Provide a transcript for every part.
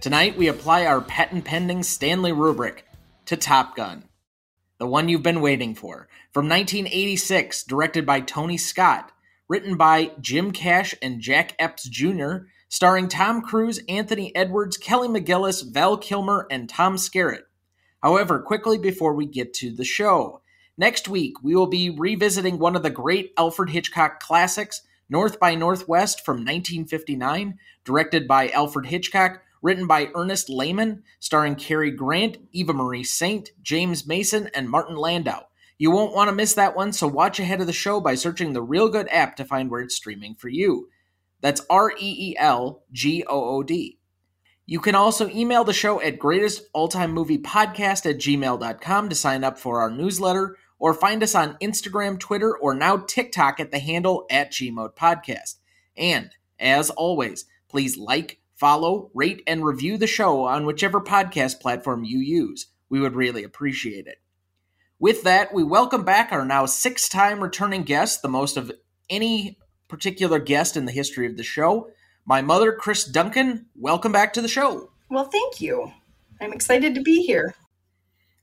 Tonight, we apply our patent pending Stanley rubric to Top Gun, the one you've been waiting for. From 1986, directed by Tony Scott, written by Jim Cash and Jack Epps Jr., starring Tom Cruise, Anthony Edwards, Kelly McGillis, Val Kilmer, and Tom Skerritt. However, quickly before we get to the show, next week we will be revisiting one of the great Alfred Hitchcock classics, North by Northwest from 1959, directed by Alfred Hitchcock, written by Ernest Lehman, starring Cary Grant, Eva Marie Saint, James Mason, and Martin Landau. You won't want to miss that one, so watch ahead of the show by searching the Reelgood app to find where it's streaming for you. That's R E E L G O O D. You can also email the show at greatestalltimemoviepodcast at gmail.com to sign up for our newsletter or find us on Instagram, Twitter, or now TikTok at the handle at gmoatpodcast. And as always, please like, follow, rate, and review the show on whichever podcast platform you use. We would really appreciate it. With that, we welcome back our now six time returning guest, the most of any particular guest in the history of the show, my mother, Chris Duncan. Welcome back to the show. Well, thank you. I'm excited to be here.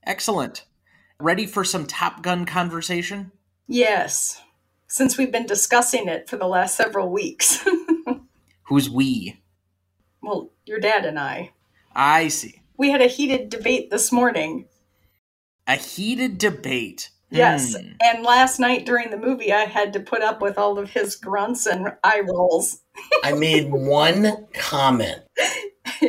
Excellent. Ready for some Top Gun conversation? Yes, since we've been discussing it for the last several weeks. Who's we? Well, your dad and I. I see. We had a heated debate this morning. A heated debate. Yes. Hmm. And last night during the movie, I had to put up with all of his grunts and eye rolls. I made one comment.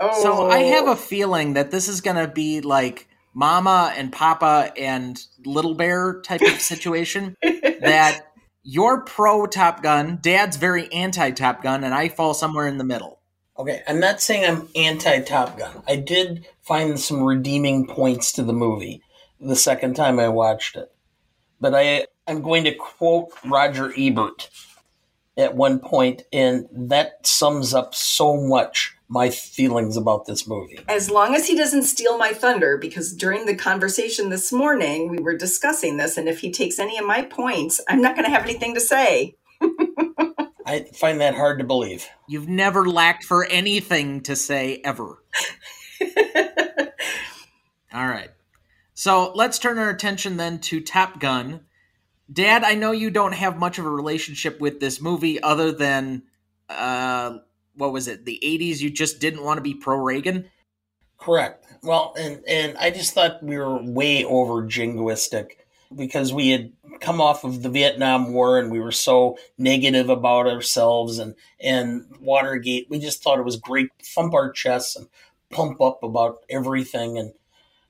oh. So I have a feeling that this is going to be like Mama and Papa and Little Bear type of situation. that you're pro Top Gun, Dad's very anti Top Gun, and I fall somewhere in the middle. Okay, I'm not saying I'm anti Top Gun. I did find some redeeming points to the movie the second time I watched it. But I I'm going to quote Roger Ebert at one point, and that sums up so much my feelings about this movie. As long as he doesn't steal my thunder, because during the conversation this morning, we were discussing this, and if he takes any of my points, I'm not going to have anything to say. I find that hard to believe. You've never lacked for anything to say ever. All right. So let's turn our attention then to Top Gun. Dad, I know you don't have much of a relationship with this movie other than, uh, what was it, the 80s? You just didn't want to be pro Reagan? Correct. Well, and and I just thought we were way over jingoistic because we had come off of the Vietnam War and we were so negative about ourselves and and Watergate. We just thought it was great thump our chests and pump up about everything and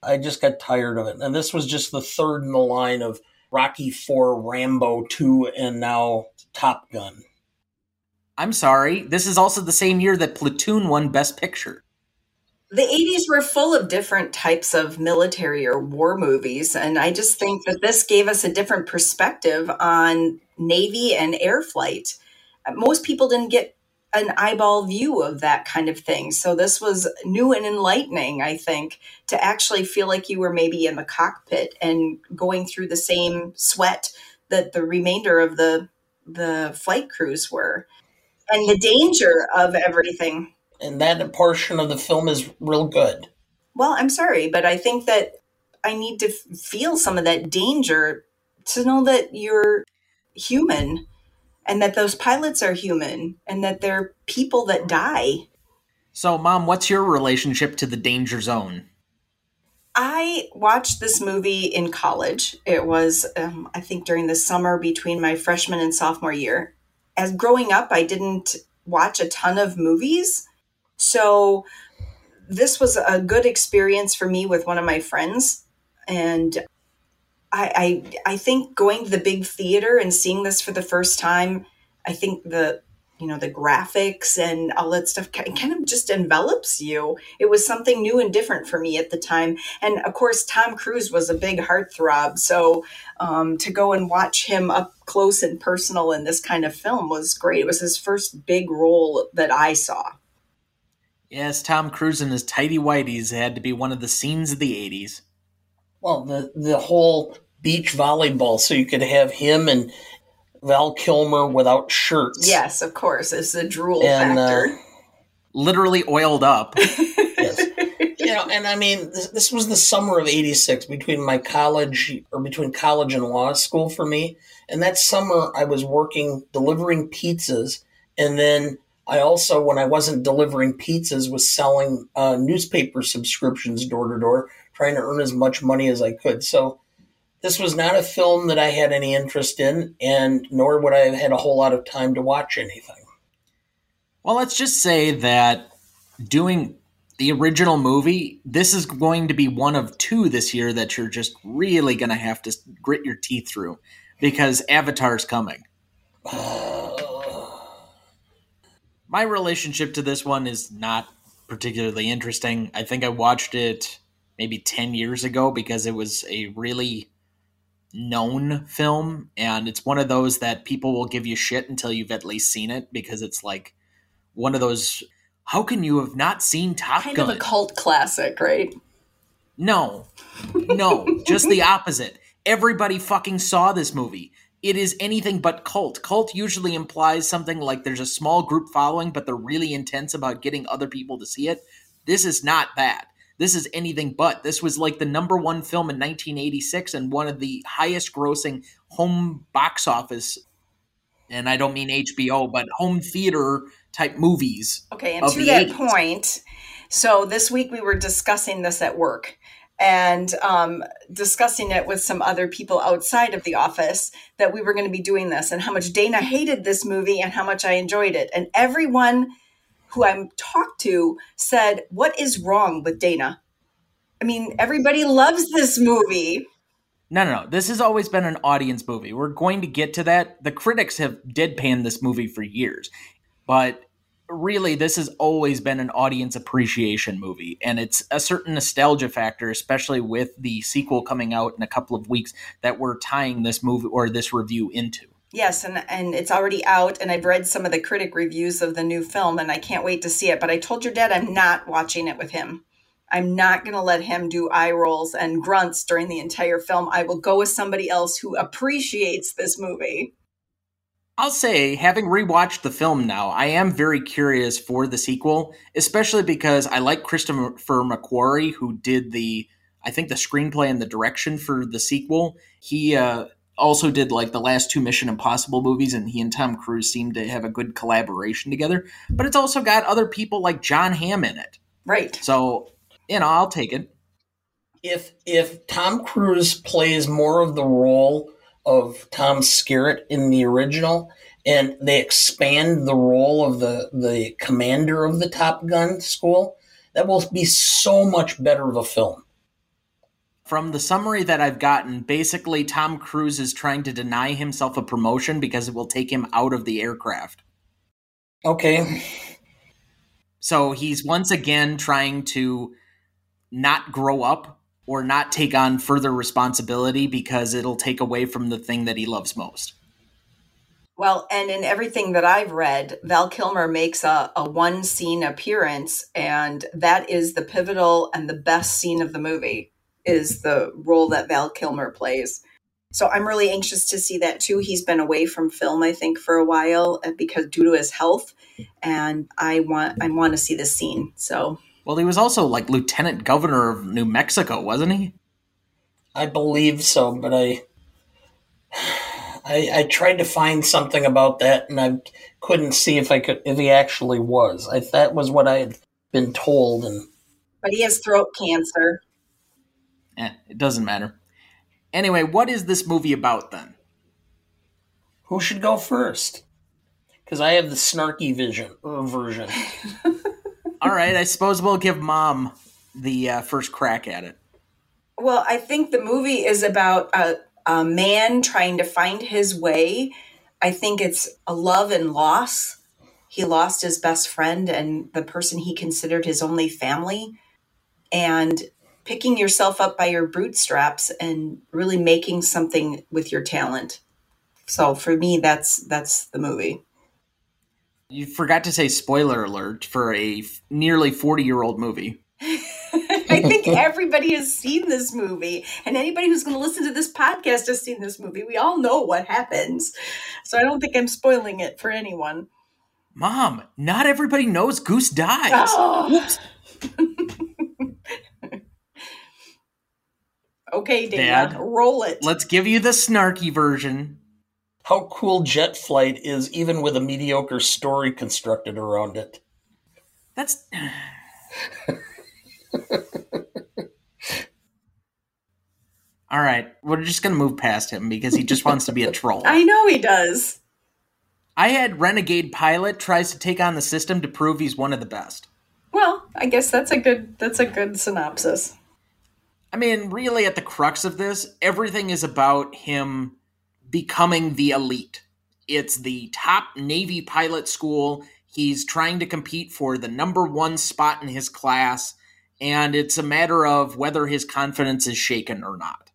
I just got tired of it. And this was just the third in the line of Rocky 4, Rambo 2 and now Top Gun. I'm sorry. This is also the same year that Platoon won Best Picture. The 80s were full of different types of military or war movies, and I just think that this gave us a different perspective on Navy and air flight. Most people didn't get an eyeball view of that kind of thing. So this was new and enlightening, I think, to actually feel like you were maybe in the cockpit and going through the same sweat that the remainder of the the flight crews were. And the danger of everything. And that portion of the film is real good. Well, I'm sorry, but I think that I need to feel some of that danger to know that you're human and that those pilots are human and that they're people that die. So, Mom, what's your relationship to the danger zone? I watched this movie in college. It was, um, I think, during the summer between my freshman and sophomore year. As growing up, I didn't watch a ton of movies. So this was a good experience for me with one of my friends. And I, I, I think going to the big theater and seeing this for the first time, I think the you know the graphics and all that stuff kind of just envelops you. It was something new and different for me at the time. And of course tom cruise was a big heartthrob. So um, to go and watch him up close and personal in this kind of film was great. It was his first big role that i saw yes tom cruise and his tidy whities had to be one of the scenes of the 80s well the the whole beach volleyball so you could have him and Val Kilmer without shirts. Yes, of course. It's the drool and, uh, factor. Uh, Literally oiled up. yes. You know, and I mean, this, this was the summer of 86 between my college or between college and law school for me. And that summer I was working delivering pizzas. And then I also, when I wasn't delivering pizzas, was selling uh, newspaper subscriptions door to door, trying to earn as much money as I could. So this was not a film that I had any interest in, and nor would I have had a whole lot of time to watch anything. Well, let's just say that doing the original movie, this is going to be one of two this year that you're just really going to have to grit your teeth through because Avatar's coming. My relationship to this one is not particularly interesting. I think I watched it maybe 10 years ago because it was a really known film and it's one of those that people will give you shit until you've at least seen it because it's like one of those how can you have not seen Top kind Gun? Kind of a cult classic, right? No. No, just the opposite. Everybody fucking saw this movie. It is anything but cult. Cult usually implies something like there's a small group following, but they're really intense about getting other people to see it. This is not that. This is anything but. This was like the number one film in 1986 and one of the highest grossing home box office, and I don't mean HBO, but home theater type movies. Okay, and to that 80s. point, so this week we were discussing this at work and um, discussing it with some other people outside of the office that we were going to be doing this and how much Dana hated this movie and how much I enjoyed it. And everyone who I'm talked to said, What is wrong with Dana? I mean, everybody loves this movie. No, no, no. This has always been an audience movie. We're going to get to that. The critics have deadpanned this movie for years, but really, this has always been an audience appreciation movie, and it's a certain nostalgia factor, especially with the sequel coming out in a couple of weeks that we're tying this movie or this review into. Yes, and and it's already out, and I've read some of the critic reviews of the new film, and I can't wait to see it. But I told your dad I'm not watching it with him. I'm not going to let him do eye rolls and grunts during the entire film. I will go with somebody else who appreciates this movie. I'll say, having rewatched the film now, I am very curious for the sequel, especially because I like Christopher McQuarrie, who did the, I think, the screenplay and the direction for the sequel. He uh, also did like the last two Mission Impossible movies, and he and Tom Cruise seem to have a good collaboration together. But it's also got other people like Jon Hamm in it. Right. So, you know, I'll take it. If if Tom Cruise plays more of the role of Tom Skerritt in the original, and they expand the role of the the commander of the Top Gun school, that will be so much better of a film from the summary that I've gotten, basically Tom Cruise is trying to deny himself a promotion because it will take him out of the aircraft. Okay. So he's once again trying to not grow up or not take on further responsibility because it'll take away from the thing that he loves most. Well, and in everything that I've read, Val Kilmer makes a, a one scene appearance, and that is the pivotal and the best scene of the movie is the role that Val Kilmer plays. So I'm really anxious to see that too. He's been away from film, I think, for a while uh, because due to his health, and I want I want to see this scene. So well, he was also like lieutenant governor of New Mexico, wasn't he? I believe so, but I, I, I tried to find something about that, and I couldn't see if I could if he actually was. I that was what I had been told, and but he has throat cancer. Eh, it doesn't matter. Anyway, what is this movie about then? Who should go first? Because I have the snarky vision uh, version. All right, I suppose we'll give Mom the uh, first crack at it. Well, I think the movie is about a, a man trying to find his way. I think it's a love and loss he lost his best friend and the person he considered his only family. And picking yourself up by your bootstraps and really making something with your talent. So for me, that's that's the movie. You forgot to say spoiler alert for a nearly 40 year old movie. I think everybody has seen this movie, and anybody who's going to listen to this podcast has seen this movie. We all know what happens. So I don't think I'm spoiling it for anyone. Mom, not everybody knows Goose dies. Oh. okay, Dad, Dad, roll it. Let's give you the snarky version. How cool jet flight is, even with a mediocre story constructed around it. That's. All right, we're just going to move past him because he just wants to be a troll. I know he does. I had Renegade Pilot tries to take on the system to prove he's one of the best. Well, I guess that's a good that's a good synopsis. I mean, really at the crux of this, everything is about him becoming the elite. It's the top Navy pilot school. He's trying to compete for the number 1 spot in his class, and it's a matter of whether his confidence is shaken or not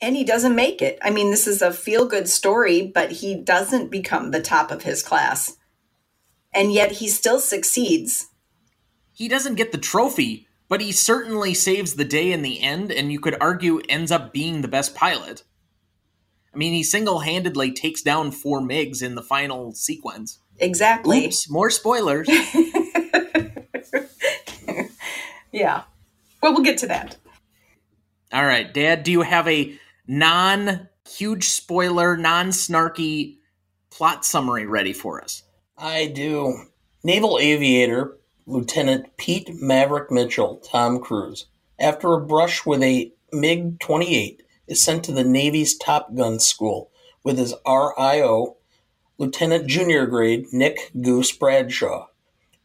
and he doesn't make it. I mean, this is a feel good story, but he doesn't become the top of his class. And yet he still succeeds. He doesn't get the trophy, but he certainly saves the day in the end, and you could argue ends up being the best pilot. I mean, he single handedly takes down four MiGs in the final sequence. Exactly. Oops, more spoilers. yeah. Well, we'll get to that. All right, Dad, do you have a non huge spoiler, non snarky plot summary ready for us? I do. Naval aviator Lieutenant Pete Maverick Mitchell, Tom Cruise, after a brush with a MiG 28, is sent to the Navy's Top Gun school with his RIO, Lieutenant Junior Grade Nick Goose Bradshaw.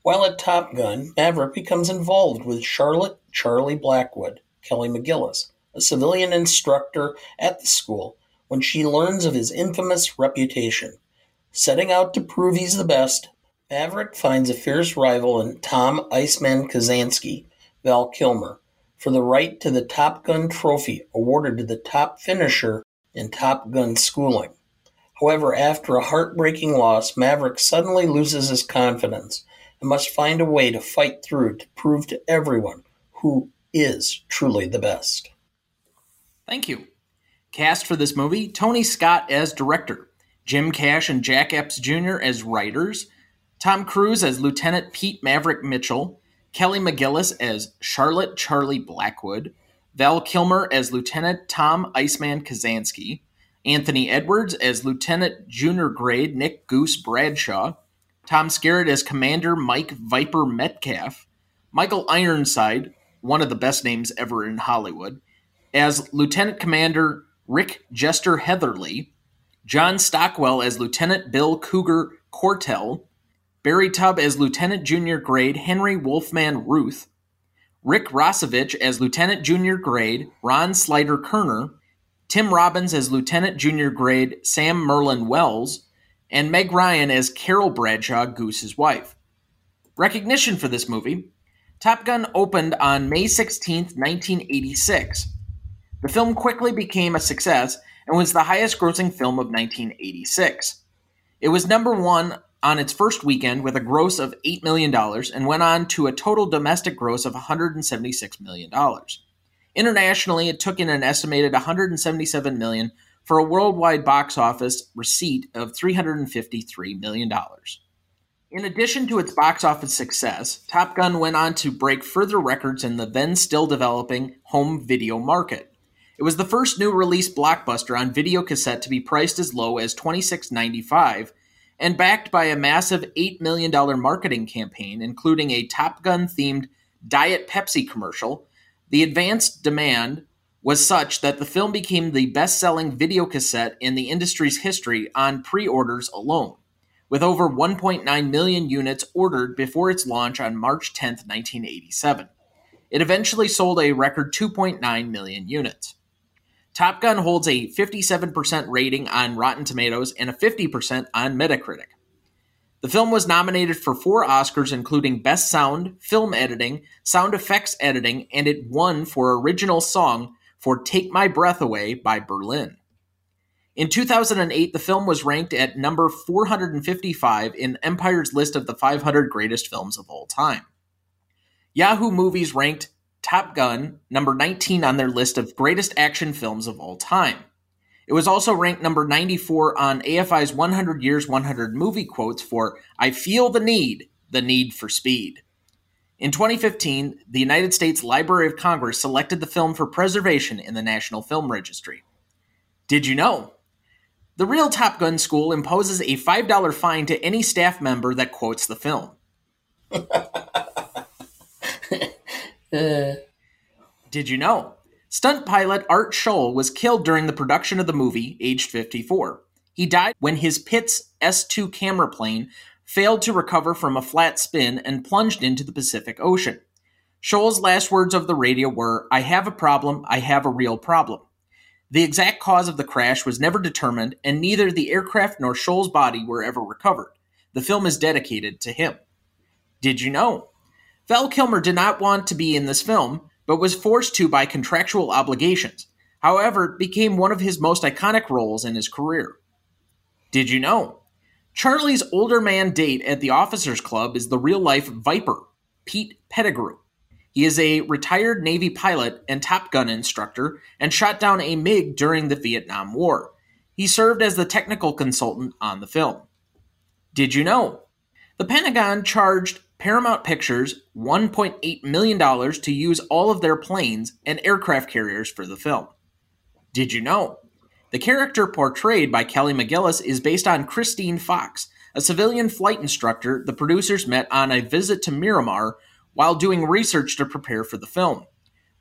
While at Top Gun, Maverick becomes involved with Charlotte Charlie Blackwood, Kelly McGillis, a civilian instructor at the school, when she learns of his infamous reputation. Setting out to prove he's the best, Maverick finds a fierce rival in Tom Iceman Kazansky, Val Kilmer, for the right to the Top Gun trophy awarded to the top finisher in Top Gun schooling. However, after a heartbreaking loss, Maverick suddenly loses his confidence and must find a way to fight through to prove to everyone who is truly the best. Thank you. Cast for this movie Tony Scott as director, Jim Cash and Jack Epps Jr. as writers, Tom Cruise as Lieutenant Pete Maverick Mitchell, Kelly McGillis as Charlotte Charlie Blackwood, Val Kilmer as Lieutenant Tom Iceman Kazansky, Anthony Edwards as Lieutenant Junior Grade Nick Goose Bradshaw, Tom Skerritt as Commander Mike Viper Metcalf, Michael Ironside, one of the best names ever in Hollywood, as Lieutenant Commander Rick Jester Heatherly, John Stockwell as Lieutenant Bill Cougar Cortell, Barry Tubb as Lieutenant Junior Grade Henry Wolfman Ruth, Rick Rossovich as Lieutenant Junior Grade Ron Slider Kerner, Tim Robbins as Lieutenant Junior Grade Sam Merlin Wells, and Meg Ryan as Carol Bradshaw, Goose's wife. Recognition for this movie Top Gun opened on May 16, 1986. The film quickly became a success and was the highest grossing film of 1986. It was number one on its first weekend with a gross of $8 million and went on to a total domestic gross of $176 million. Internationally, it took in an estimated 177 million for a worldwide box office receipt of $353 million. In addition to its box office success, Top Gun went on to break further records in the then still developing home video market. It was the first new release blockbuster on video cassette to be priced as low as $26.95 and backed by a massive $8 million marketing campaign, including a Top Gun themed Diet Pepsi commercial. The advanced demand was such that the film became the best selling video cassette in the industry's history on pre orders alone, with over 1.9 million units ordered before its launch on March 10, 1987. It eventually sold a record 2.9 million units. Top Gun holds a 57% rating on Rotten Tomatoes and a 50% on Metacritic. The film was nominated for four Oscars, including Best Sound, Film Editing, Sound Effects Editing, and it won for Original Song for Take My Breath Away by Berlin. In 2008, the film was ranked at number 455 in Empire's list of the 500 greatest films of all time. Yahoo Movies ranked Top Gun number 19 on their list of greatest action films of all time. It was also ranked number 94 on AFI's 100 Years 100 Movie Quotes for I Feel the Need, the Need for Speed. In 2015, the United States Library of Congress selected the film for preservation in the National Film Registry. Did you know? The real Top Gun school imposes a $5 fine to any staff member that quotes the film. uh. Did you know? Stunt pilot Art Scholl was killed during the production of the movie, aged 54. He died when his Pitts S2 camera plane failed to recover from a flat spin and plunged into the Pacific Ocean. Scholl's last words of the radio were, I have a problem, I have a real problem. The exact cause of the crash was never determined, and neither the aircraft nor Scholl's body were ever recovered. The film is dedicated to him. Did you know? Val Kilmer did not want to be in this film, but was forced to by contractual obligations. However, it became one of his most iconic roles in his career. Did you know? Charlie's older man date at the Officers Club is the real life Viper, Pete Pettigrew. He is a retired Navy pilot and Top Gun instructor and shot down a MiG during the Vietnam War. He served as the technical consultant on the film. Did you know? The Pentagon charged Paramount Pictures $1.8 million to use all of their planes and aircraft carriers for the film. Did you know? The character portrayed by Kelly McGillis is based on Christine Fox, a civilian flight instructor the producers met on a visit to Miramar while doing research to prepare for the film.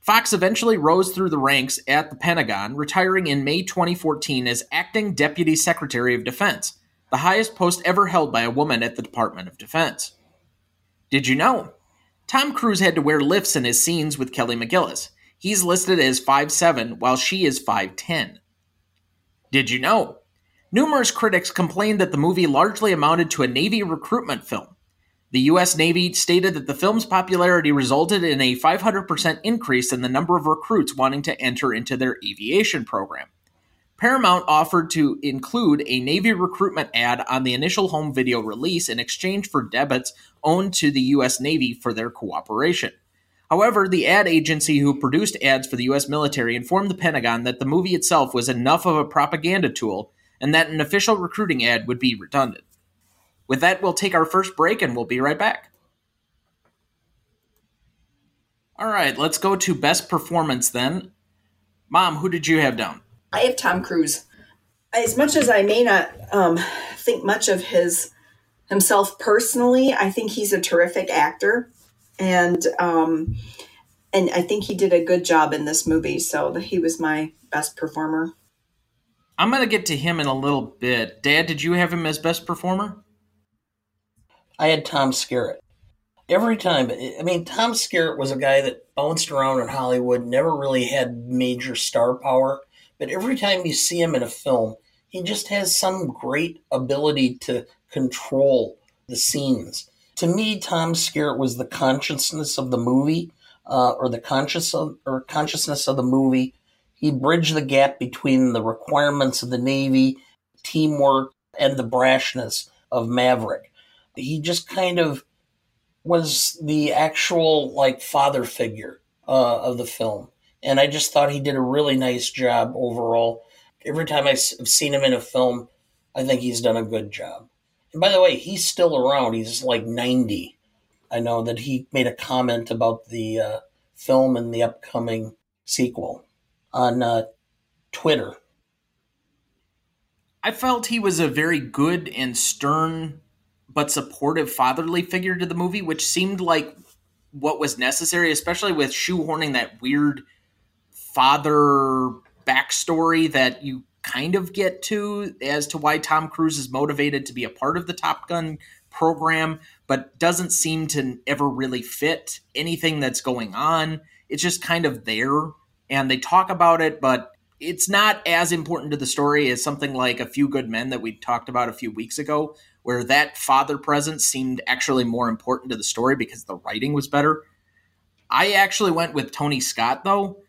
Fox eventually rose through the ranks at the Pentagon, retiring in May 2014 as Acting Deputy Secretary of Defense, the highest post ever held by a woman at the Department of Defense. Did you know? Tom Cruise had to wear lifts in his scenes with Kelly McGillis. He's listed as 5'7 while she is 5'10. Did you know? Numerous critics complained that the movie largely amounted to a Navy recruitment film. The U.S. Navy stated that the film's popularity resulted in a 500% increase in the number of recruits wanting to enter into their aviation program. Paramount offered to include a Navy recruitment ad on the initial home video release in exchange for debits owed to the U.S. Navy for their cooperation. However, the ad agency who produced ads for the U.S. military informed the Pentagon that the movie itself was enough of a propaganda tool and that an official recruiting ad would be redundant. With that, we'll take our first break and we'll be right back. All right, let's go to best performance then. Mom, who did you have down? I have Tom Cruise. As much as I may not um, think much of his himself personally, I think he's a terrific actor, and um, and I think he did a good job in this movie. So he was my best performer. I'm gonna get to him in a little bit. Dad, did you have him as best performer? I had Tom Skerritt. Every time, I mean, Tom Skerritt was a guy that bounced around in Hollywood, never really had major star power but every time you see him in a film, he just has some great ability to control the scenes. To me, Tom Skerritt was the consciousness of the movie, uh, or the conscious of, or consciousness of the movie. He bridged the gap between the requirements of the Navy, teamwork, and the brashness of Maverick. He just kind of was the actual like father figure uh, of the film and I just thought he did a really nice job overall. Every time I've seen him in a film, I think he's done a good job. And by the way, he's still around. He's like 90. I know that he made a comment about the uh, film and the upcoming sequel on uh, Twitter. I felt he was a very good and stern but supportive fatherly figure to the movie, which seemed like what was necessary, especially with shoehorning that weird father backstory that you kind of get to as to why Tom Cruise is motivated to be a part of the Top Gun program, but doesn't seem to ever really fit anything that's going on. It's just kind of there, and they talk about it, but it's not as important to the story as something like A Few Good Men that we talked about a few weeks ago, where that father presence seemed actually more important to the story because the writing was better. I actually went with Tony Scott, though.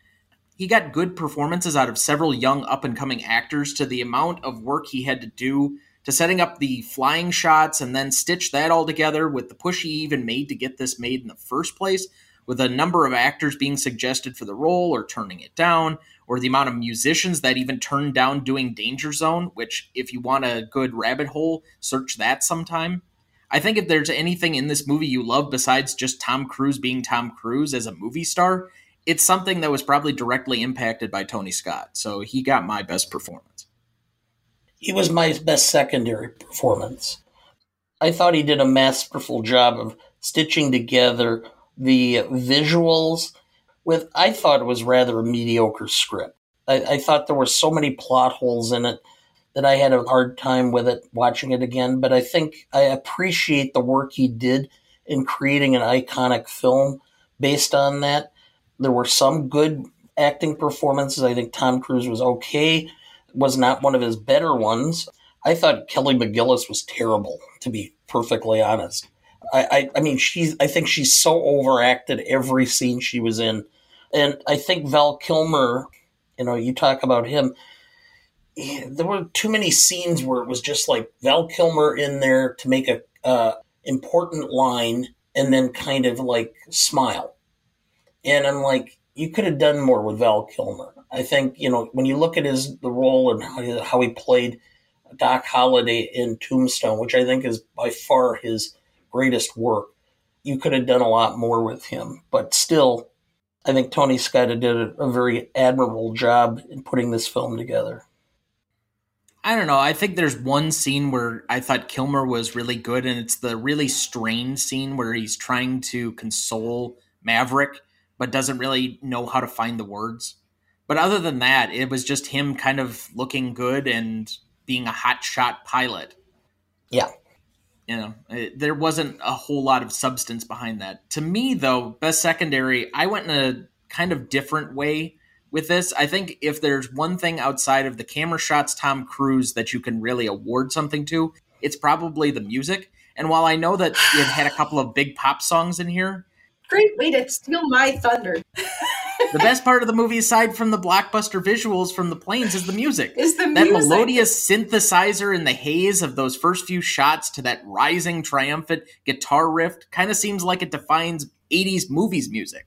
He got good performances out of several young up and coming actors to the amount of work he had to do to setting up the flying shots and then stitch that all together with the push he even made to get this made in the first place, with a number of actors being suggested for the role or turning it down, or the amount of musicians that even turned down doing Danger Zone, which, if you want a good rabbit hole, search that sometime. I think if there's anything in this movie you love besides just Tom Cruise being Tom Cruise as a movie star, it's something that was probably directly impacted by Tony Scott. So he got my best performance he was my best secondary performance. I thought he did a masterful job of stitching together the visuals with I thought it was rather a mediocre script. I, I, thought there were so many plot holes in it that I had a hard time with it watching it again. But I think I appreciate the work he did in creating an iconic film based on that. There were some good acting performances. I think Tom Cruise was okay was not one of his better ones. I thought Kelly McGillis was terrible, to be perfectly honest. I, I, I mean, she's. I think she's so overacted every scene she was in, and I think Val Kilmer. You know, you talk about him. There were too many scenes where it was just like Val Kilmer in there to make a uh, important line and then kind of like smile, and I'm like, you could have done more with Val Kilmer. I think you know when you look at his the role and how he, played Doc Holliday in Tombstone, which I think is by far his greatest work. You could have done a lot more with him, but still, I think Tony Scott did a, a very admirable job in putting this film together. I don't know. I think there's one scene where I thought Kilmer was really good, and it's the really strained scene where he's trying to console Maverick, but doesn't really know how to find the words. But other than that, it was just him kind of looking good and being a hot shot pilot. Yeah. You know, it, there wasn't a whole lot of substance behind that. To me, though, best secondary, I went in a kind of different way with this. I think if there's one thing outside of the camera shots, Tom Cruise, that you can really award something to, it's probably the music. And while I know that it had a couple of big pop songs in here, great way to steal my thunder. the best part of the movie, aside from the blockbuster visuals from the planes, is the music. Is the that music. melodious synthesizer in the haze of those first few shots to that rising, triumphant guitar riff kind of seems like it defines '80s movies music.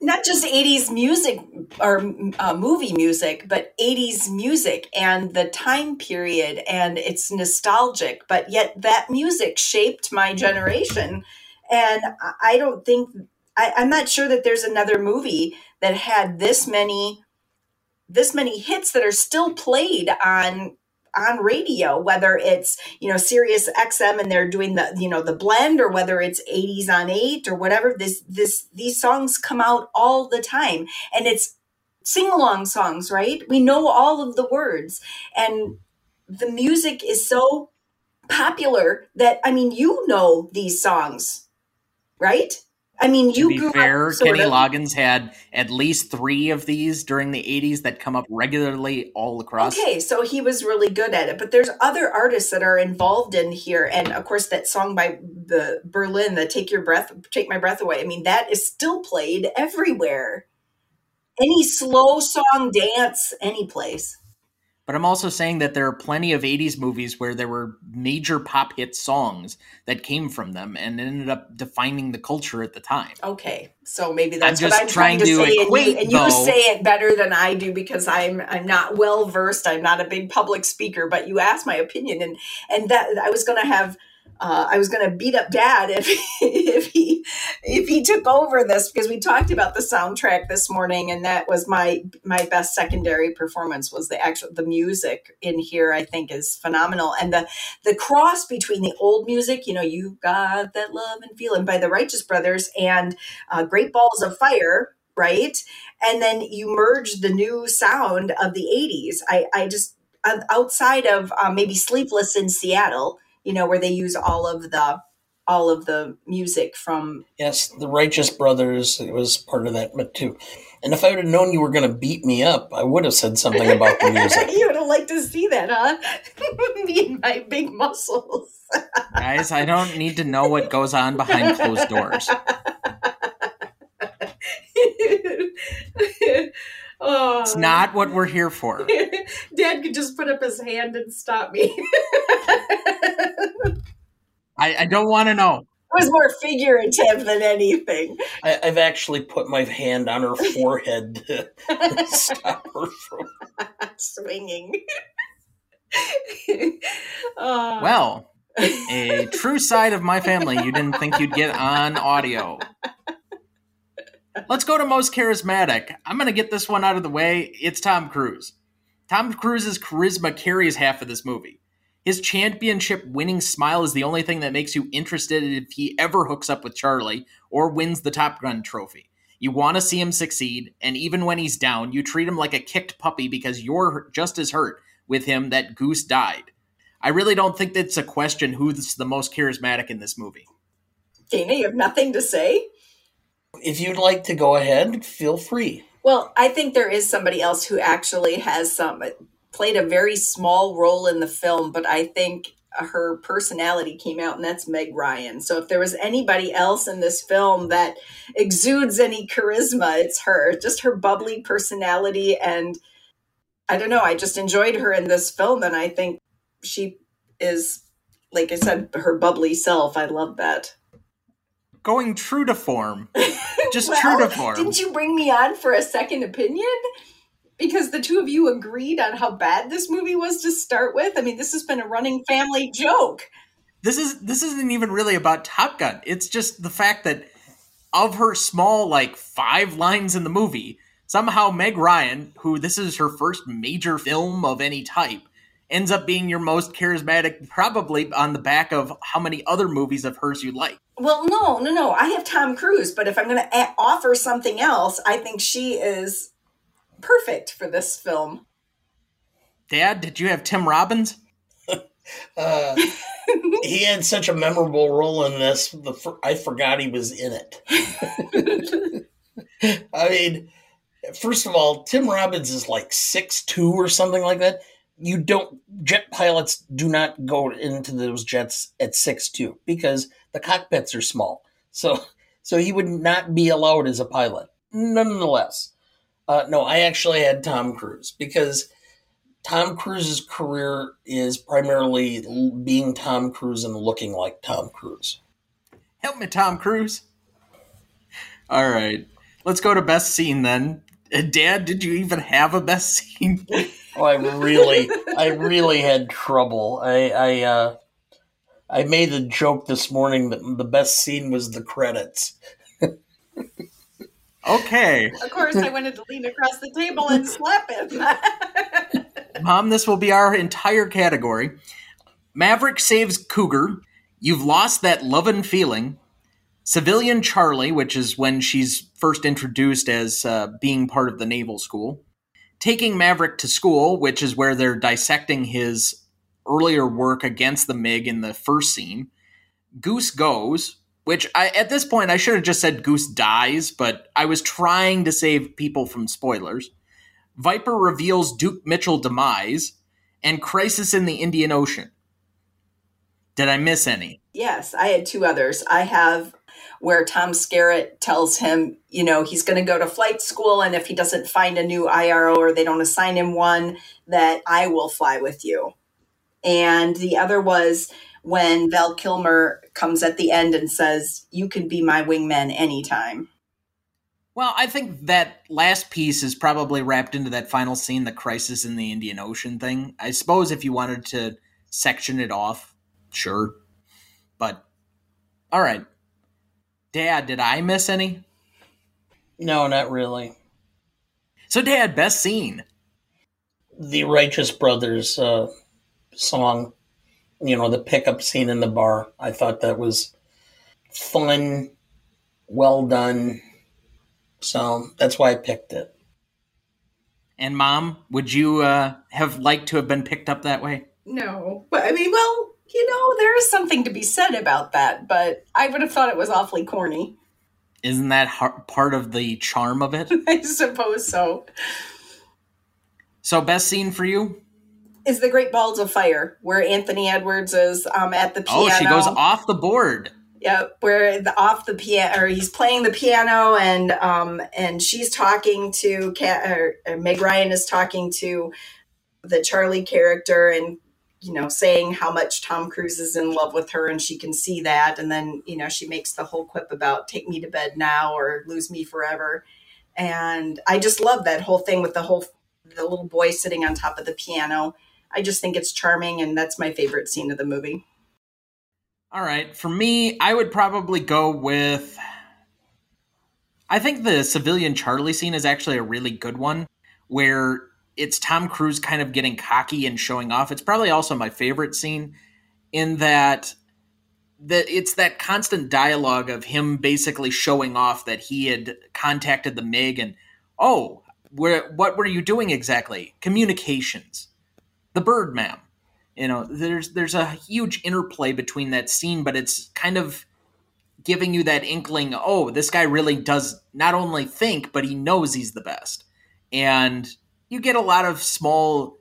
Not just '80s music or uh, movie music, but '80s music and the time period, and it's nostalgic. But yet, that music shaped my generation, and I don't think I, I'm not sure that there's another movie that had this many this many hits that are still played on on radio whether it's you know sirius xm and they're doing the you know the blend or whether it's 80s on 8 or whatever. This this these songs come out all the time and it's sing along songs right? We know all of the words and the music is so popular that i mean you know these songs right I mean, you to be fair, Kenny of. Loggins had at least three of these during the '80s that come up regularly all across. Okay, so he was really good at it. But there's other artists that are involved in here, and of course, that song by the Berlin, the "Take Your Breath, Take My Breath Away." I mean, that is still played everywhere. Any slow song, dance, any place. But I'm also saying that there are plenty of 80s movies where there were major pop hit songs that came from them and ended up defining the culture at the time. Okay. So maybe that's I'm what I'm trying, trying to, to, say. Equate, and you, and you say it better than I do because I'm I'm not well versed. I'm not a big public speaker, but you asked my opinion and and that I was gonna have uh, I was going to beat up Dad if if he if he took over this because we talked about the soundtrack this morning, and that was my my best secondary performance was the actual the music in here. I think is phenomenal, and the the cross between the old music, you know, you got that love and feeling by the Righteous Brothers, and uh, Great Balls of Fire, right? And then you merge the new sound of the '80s. I I just outside of um, maybe Sleepless in Seattle you know, where they use all of the all of the music from. Yes, the Righteous Brothers it was part of that, but too. And if I would have known you were going to beat me up, I would have said something about the music. you would have liked to see that, huh? me and my big muscles. Guys, I don't need to know what goes on behind closed doors. oh. It's not what we're here for. Dad could just put up his hand and stop me. I, I don't want to know. It was more figurative than anything. I, I've actually put my hand on her forehead to stop her from. Swinging. Uh, Well, a true side of my family you didn't think you'd get on audio. Let's go to most charismatic. I'm going to get this one out of the way. It's Tom Cruise. Tom Cruise's charisma carries half of this movie. His championship winning smile is the only thing that makes you interested if he ever hooks up with Charlie or wins the Top Gun trophy. You want to see him succeed, and even when he's down, you treat him like a kicked puppy because you're just as hurt with him that Goose died. I really don't think that's a question who's the most charismatic in this movie. Dana, you have nothing to say? If you'd like to go ahead, feel free. Well, I think there is somebody else who actually has some played a very small role in the film, but I think her personality came out, and that's Meg Ryan. So if there was anybody else in this film that exudes any charisma, it's her. Just her bubbly personality, and I don't know. I just enjoyed her in this film, and I think she is, like I said, her bubbly self. I love that. Going true to form. Just Well, true to form. Didn't you bring me on for a second opinion? Because the two of you agreed on how bad this movie was to start with. I mean, this has been a running family joke. this is this isn't even really about Top Gun. It's just the fact that of her small like five lines in the movie, somehow Meg Ryan, who this is her first major film of any type, ends up being your most charismatic, probably on the back of how many other movies of hers you like. Well, no, no, no. I have Tom Cruise, but if I'm going to a- offer something else, I think she is perfect for this film. Dad, did you have Tim Robbins? Uh, he had such a memorable role in this. The fir- I forgot he was in it. I mean, first of all, Tim Robbins is like six two or something like that. You don't jet pilots do not go into those jets at six two because the cockpits are small. So so he would not be allowed as a pilot. Nonetheless, uh, no, I actually had Tom Cruise because Tom Cruise's career is primarily being Tom Cruise and looking like Tom Cruise. Help me, Tom Cruise. All right, let's go to best scene then. Uh, Dad, did you even have a best scene? Oh, I really, I really had trouble. I, I, uh, I made the joke this morning that the best scene was the credits. Okay, Of course, I wanted to lean across the table and slap him. Mom, this will be our entire category. Maverick saves Cougar. You've lost that lovin' feeling. Civilian Charlie, which is when she's first introduced as uh, being part of the naval school. Taking Maverick to school, which is where they're dissecting his earlier work against the MiG in the first scene. Goose goes, which I at this point I should have just said Goose dies, but I was trying to save people from spoilers. Viper reveals Duke Mitchell demise, and Crisis in the Indian Ocean. Did I miss any? yes, I had two others. I have where Tom Skerritt tells him, you know, he's going to go to flight school, and if he doesn't find a new IRO or they don't assign him one, that I will fly with you. And the other was when Val Kilmer comes at the end and says, You can be my wingman anytime. Well, I think that last piece is probably wrapped into that final scene, the Crisis in the Indian Ocean thing. I suppose if you wanted to section it off, sure. But, all right. Dad, did I miss any? No, not really. So, Dad, best scene. The Righteous Brothers uh, song, you know, the pickup scene in the bar. I thought that was fun, well done. So that's why I picked it. And, Mom, would you uh, have liked to have been picked up that way? No, but I mean, well, You know, there is something to be said about that, but I would have thought it was awfully corny. Isn't that har- part of the charm of it? I suppose so. So, best scene for you? Is the Great Balls of Fire, where Anthony Edwards is um, at the piano. Oh, she goes off the board. Yeah, where the off the piano, or he's playing the piano, and um, and she's talking to Cat, or, or Meg Ryan is talking to the Charlie character, and you know, saying how much Tom Cruise is in love with her, and she can see that, and then you know, she makes the whole quip about "Take me to bed now" or "Lose me forever," and I just love that whole thing with the whole the little boy sitting on top of the piano. I just think it's charming, and that's my favorite scene of the movie. All right. For me, I would probably go with. I think the civilian Charlie scene is actually a really good one where it's Tom Cruise kind of getting cocky and showing off. It's probably also my favorite scene in that that it's that constant dialogue of him basically showing off that he had contacted the MiG and oh, where what were you doing exactly? Communications. The bird, ma'am you know there's there's a huge interplay between that scene but it's kind of giving you that inkling oh this guy really does not only think but he knows he's the best. And you get a lot of small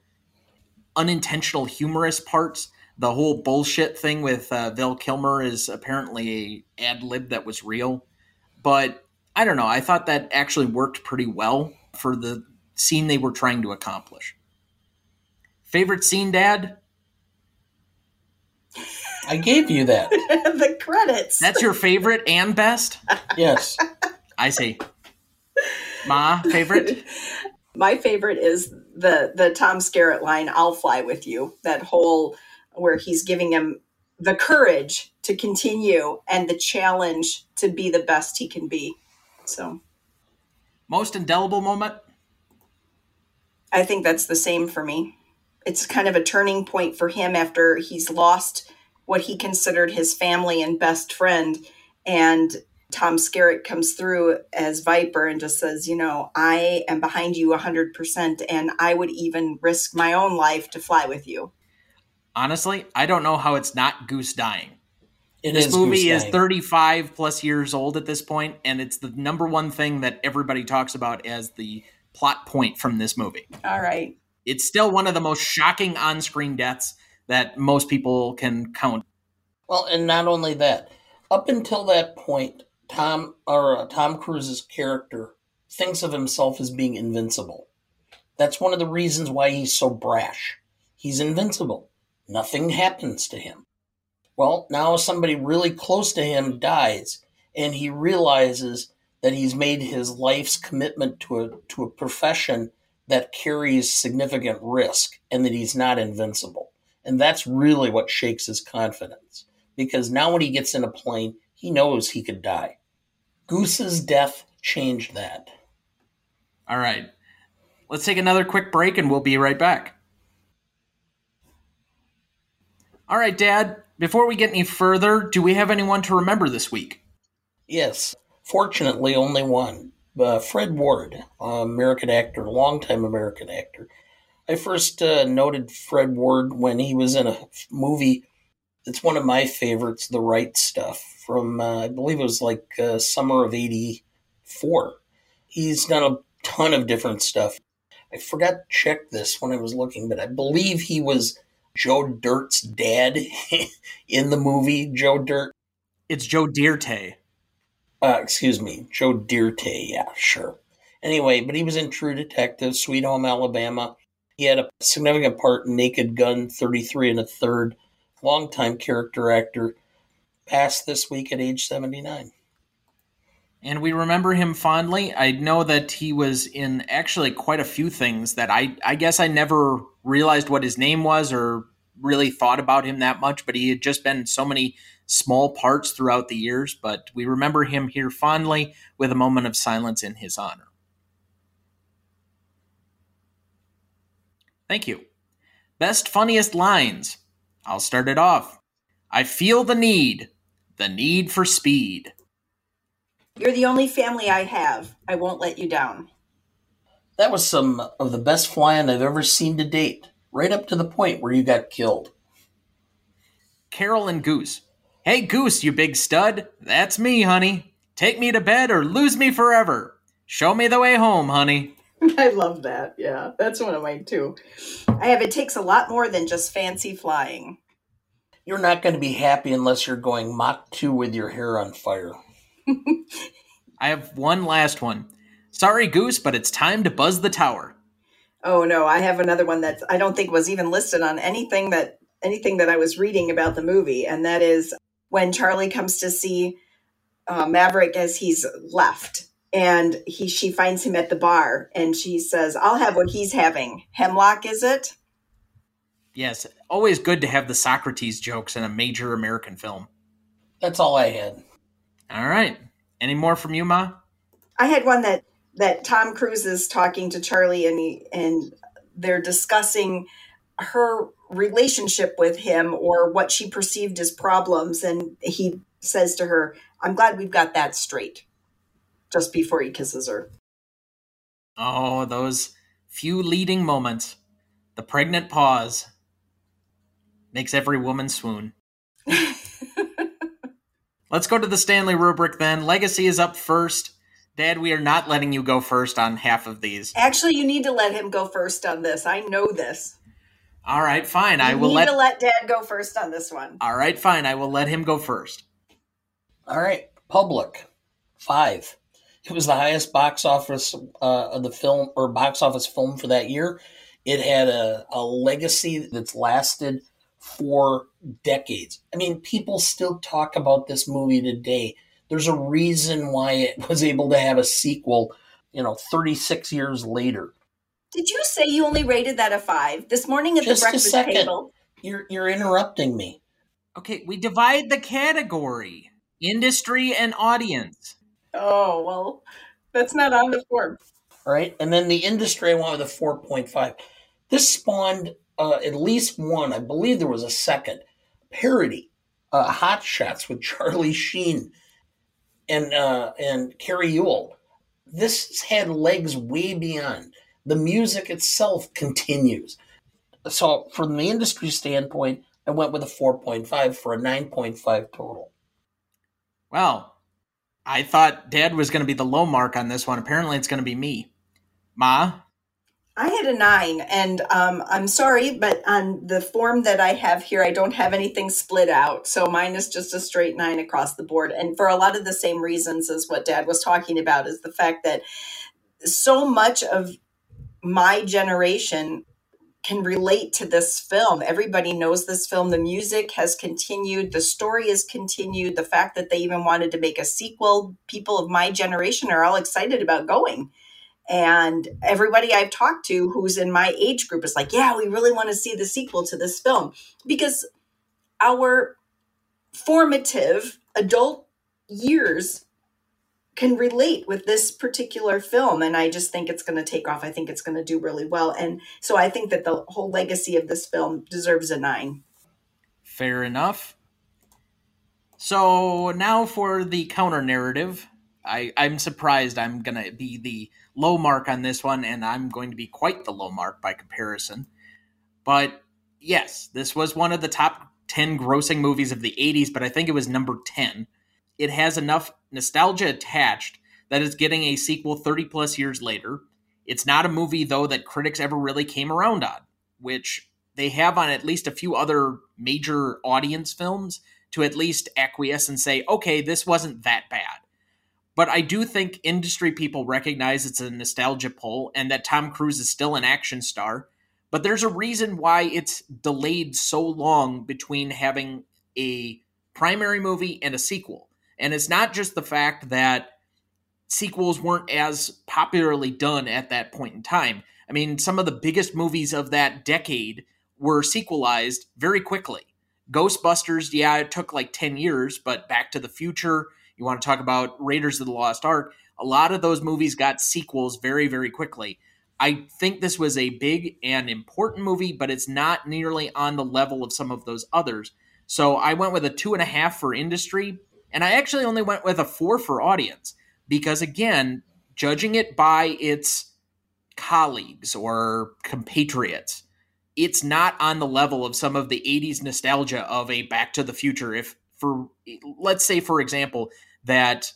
unintentional humorous parts. The whole bullshit thing with uh, Val Kilmer is apparently a ad lib that was real. But I don't know. I thought that actually worked pretty well for the scene they were trying to accomplish favorite scene dad I gave you that. the credits. That's your favorite and best? Yes. I see. Ma, favorite? My favorite is the the Tom Skerritt line, I'll fly with you. That whole where he's giving him the courage to continue and the challenge to be the best he can be. So most indelible moment? I think that's the same for me. It's kind of a turning point for him after he's lost what he considered his family and best friend. And Tom Skerritt comes through as Viper and just says, you know, I am behind you 100%, and I would even risk my own life to fly with you. Honestly, I don't know how it's not Goose dying. It this is movie Goose is dying. 35 plus years old at this point, and it's the number one thing that everybody talks about as the plot point from this movie. All right. It's still one of the most shocking on screen deaths that most people can count. Well, and not only that, up until that point, Tom or uh, Tom Cruise's character thinks of himself as being invincible. That's one of the reasons why he's so brash. He's invincible. Nothing happens to him. Well, now somebody really close to him dies, and he realizes that he's made his life's commitment to a to a profession that carries significant risk and that he's not invincible. And that's really what shakes his confidence. Because now when he gets in a plane, he knows he could die. Goose's death changed that. All right. Let's take another quick break and we'll be right back. All right, Dad, before we get any further, do we have anyone to remember this week? Yes, fortunately, only one. Uh, Fred Ward, uh, American actor, longtime American actor. I first uh, noted Fred Ward when he was in a movie that's one of my favorites, The Right Stuff, from uh, I believe it was like uh, summer of '84. He's done a ton of different stuff. I forgot to check this when I was looking, but I believe he was Joe Dirt's dad in the movie Joe Dirt. It's Joe Dirte. Uh, excuse me, Joe Dirte. Yeah, sure. Anyway, but he was in True Detective, Sweet Home Alabama. He had a significant part in Naked Gun 33 and a third. Longtime character actor. Passed this week at age 79. And we remember him fondly. I know that he was in actually quite a few things that I, I guess I never realized what his name was or really thought about him that much, but he had just been in so many small parts throughout the years. But we remember him here fondly with a moment of silence in his honor. Thank you. Best funniest lines. I'll start it off. I feel the need, the need for speed. You're the only family I have. I won't let you down. That was some of the best flying I've ever seen to date, right up to the point where you got killed. Carol and Goose. Hey, Goose, you big stud. That's me, honey. Take me to bed or lose me forever. Show me the way home, honey. I love that. Yeah, that's one of mine too. I have it takes a lot more than just fancy flying. You're not going to be happy unless you're going Mach 2 with your hair on fire. I have one last one. Sorry, Goose, but it's time to buzz the tower. Oh no, I have another one that I don't think was even listed on anything that anything that I was reading about the movie, and that is when Charlie comes to see uh, Maverick as he's left, and he she finds him at the bar, and she says, "I'll have what he's having. Hemlock, is it?" Yes, always good to have the Socrates jokes in a major American film. That's all I had. All right. Any more from you, Ma? I had one that that Tom Cruise is talking to Charlie and he and they're discussing her relationship with him or what she perceived as problems and he says to her, "I'm glad we've got that straight." Just before he kisses her. Oh, those few leading moments. The pregnant pause makes every woman swoon. Let's go to the Stanley rubric then. Legacy is up first. Dad, we are not letting you go first on half of these. Actually, you need to let him go first on this. I know this. All right, fine. You I will need let. to let Dad go first on this one. All right, fine. I will let him go first. All right, Public, five. It was the highest box office uh, of the film or box office film for that year. It had a, a legacy that's lasted for decades. I mean, people still talk about this movie today. There's a reason why it was able to have a sequel, you know, 36 years later. Did you say you only rated that a five this morning at Just the a breakfast second. table? You're you're interrupting me. Okay, we divide the category industry and audience. Oh well, that's not on the form. All right, and then the industry I went with a 4.5. This spawned uh, at least one, I believe there was a second parody, uh, Hot Shots with Charlie Sheen and uh, and Cary Elwes. This had legs way beyond. The music itself continues. So, from the industry standpoint, I went with a 4.5 for a 9.5 total. Well, I thought Dad was going to be the low mark on this one. Apparently, it's going to be me. Ma? I had a nine, and um, I'm sorry, but on the form that I have here, I don't have anything split out. So mine is just a straight nine across the board. And for a lot of the same reasons as what Dad was talking about, is the fact that so much of my generation can relate to this film. Everybody knows this film. The music has continued, the story has continued. The fact that they even wanted to make a sequel, people of my generation are all excited about going. And everybody I've talked to who's in my age group is like, yeah, we really want to see the sequel to this film because our formative adult years can relate with this particular film and i just think it's going to take off i think it's going to do really well and so i think that the whole legacy of this film deserves a nine Fair enough. So now for the counter narrative. I, I'm surprised I'm going to be the low mark on this one, and I'm going to be quite the low mark by comparison. But yes, this was one of the top 10 grossing movies of the 80s, but I think it was number 10. It has enough nostalgia attached that it's getting a sequel 30 plus years later. It's not a movie, though, that critics ever really came around on, which they have on at least a few other major audience films to at least acquiesce and say, okay, this wasn't that bad. But I do think industry people recognize it's a nostalgia pull and that Tom Cruise is still an action star. But there's a reason why it's delayed so long between having a primary movie and a sequel. And it's not just the fact that sequels weren't as popularly done at that point in time. I mean, some of the biggest movies of that decade were sequelized very quickly. Ghostbusters, yeah, it took like 10 years, but Back to the Future, you want to talk about Raiders of the Lost Ark, a lot of those movies got sequels very, very quickly. I think this was a big and important movie, but it's not nearly on the level of some of those others. So I went with a two and a half for industry, and I actually only went with a four for audience because, again, judging it by its colleagues or compatriots, it's not on the level of some of the 80s nostalgia of a Back to the Future. If, for, let's say, for example, that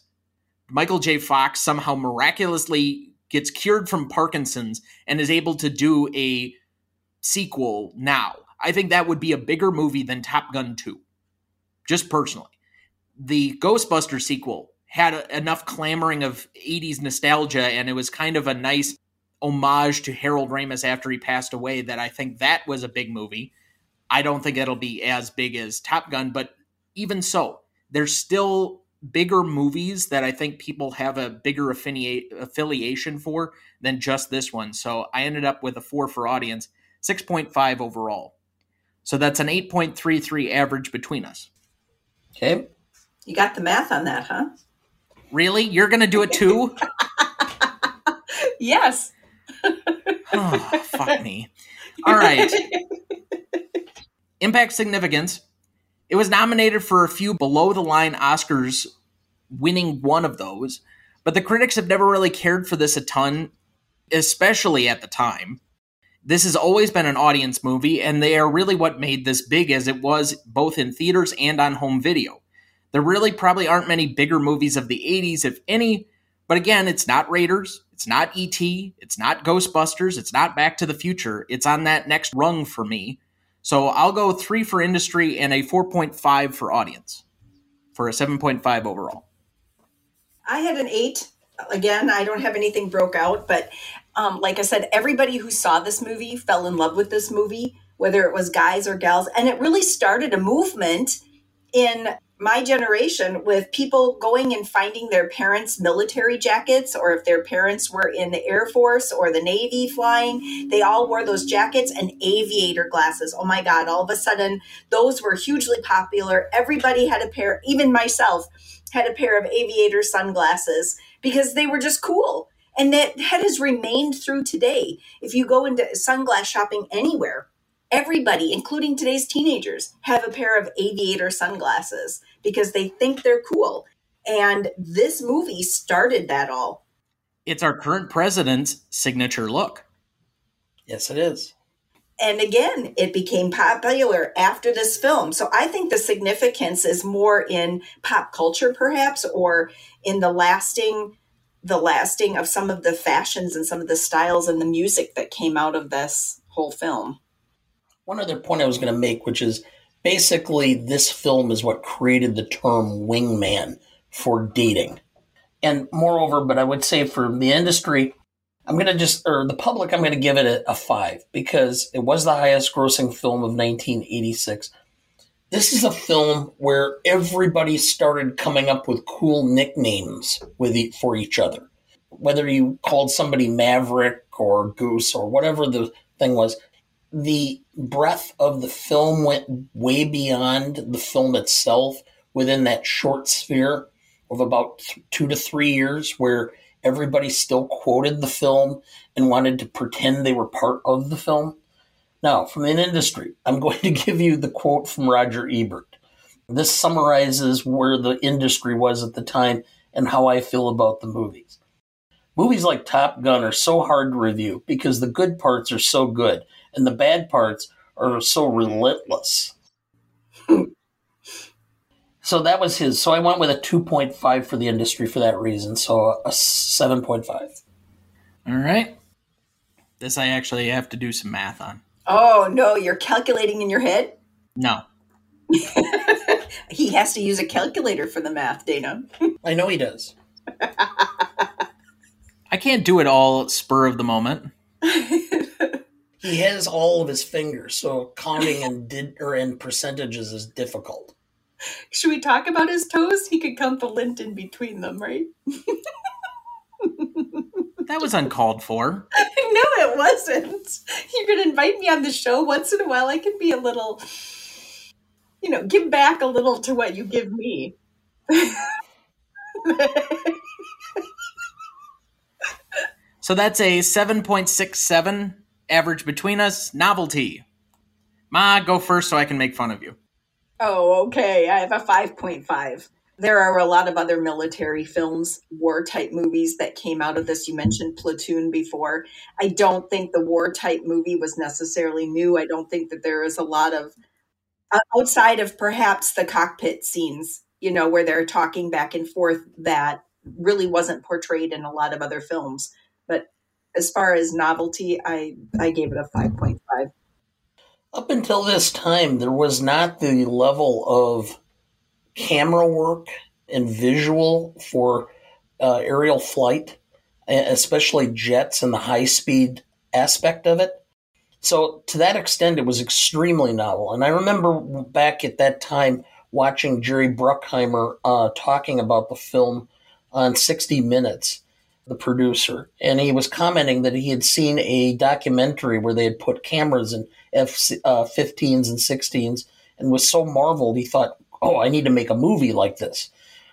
Michael J. Fox somehow miraculously gets cured from Parkinson's and is able to do a sequel now. I think that would be a bigger movie than Top Gun 2, just personally. The Ghostbusters sequel had a, enough clamoring of 80s nostalgia, and it was kind of a nice homage to Harold Ramis after he passed away that I think that was a big movie. I don't think it'll be as big as Top Gun, but even so, there's still bigger movies that I think people have a bigger affiliate, affiliation for than just this one. So I ended up with a four for audience, 6.5 overall. So that's an 8.33 average between us. Okay. You got the math on that, huh? Really? You're going to do it too? yes. oh, fuck me. All right. Impact significance. It was nominated for a few below the line Oscars, winning one of those, but the critics have never really cared for this a ton, especially at the time. This has always been an audience movie, and they are really what made this big as it was both in theaters and on home video. There really probably aren't many bigger movies of the 80s, if any, but again, it's not Raiders, it's not E.T., it's not Ghostbusters, it's not Back to the Future. It's on that next rung for me. So I'll go three for industry and a 4.5 for audience for a 7.5 overall. I had an eight. Again, I don't have anything broke out, but um, like I said, everybody who saw this movie fell in love with this movie, whether it was guys or gals. And it really started a movement in my generation with people going and finding their parents' military jackets, or if their parents were in the Air Force or the Navy flying, they all wore those jackets and aviator glasses. Oh my God, all of a sudden, those were hugely popular. Everybody had a pair, even myself had a pair of aviator sunglasses because they were just cool. And that, that has remained through today. If you go into sunglass shopping anywhere, everybody, including today's teenagers, have a pair of aviator sunglasses because they think they're cool. And this movie started that all. It's our current president's signature look. Yes, it is. And again, it became popular after this film. So I think the significance is more in pop culture, perhaps, or in the lasting the lasting of some of the fashions and some of the styles and the music that came out of this whole film. One other point I was going to make, which is basically this film is what created the term wingman for dating. And moreover, but I would say for the industry, I'm going to just, or the public, I'm going to give it a, a five because it was the highest grossing film of 1986. This is a film where everybody started coming up with cool nicknames with e- for each other. Whether you called somebody Maverick or Goose or whatever the thing was, the breadth of the film went way beyond the film itself within that short sphere of about th- two to three years where everybody still quoted the film and wanted to pretend they were part of the film. Now, from an industry, I'm going to give you the quote from Roger Ebert. This summarizes where the industry was at the time and how I feel about the movies. Movies like Top Gun are so hard to review because the good parts are so good and the bad parts are so relentless. so that was his. So I went with a 2.5 for the industry for that reason. So a 7.5. All right. This I actually have to do some math on. Oh, no, you're calculating in your head? No. he has to use a calculator for the math, Dana. I know he does. I can't do it all spur of the moment. He has all of his fingers, so counting and did or in percentages is difficult. Should we talk about his toes? He could count the lint in between them, right? that was uncalled for. no, it wasn't. You're going to invite me on the show once in a while. I can be a little, you know, give back a little to what you give me. so that's a 7.67 average between us. Novelty. Ma, go first so I can make fun of you. Oh, okay. I have a 5.5. There are a lot of other military films, war type movies that came out of this. You mentioned Platoon before. I don't think the war type movie was necessarily new. I don't think that there is a lot of, uh, outside of perhaps the cockpit scenes, you know, where they're talking back and forth, that really wasn't portrayed in a lot of other films. As far as novelty, I, I gave it a 5.5. Up until this time, there was not the level of camera work and visual for uh, aerial flight, especially jets and the high speed aspect of it. So, to that extent, it was extremely novel. And I remember back at that time watching Jerry Bruckheimer uh, talking about the film on 60 Minutes, the producer, and he was commenting that he had seen a documentary where they had put cameras in F 15s uh, and 16s and was so marveled he thought, oh, I need to make a movie like this.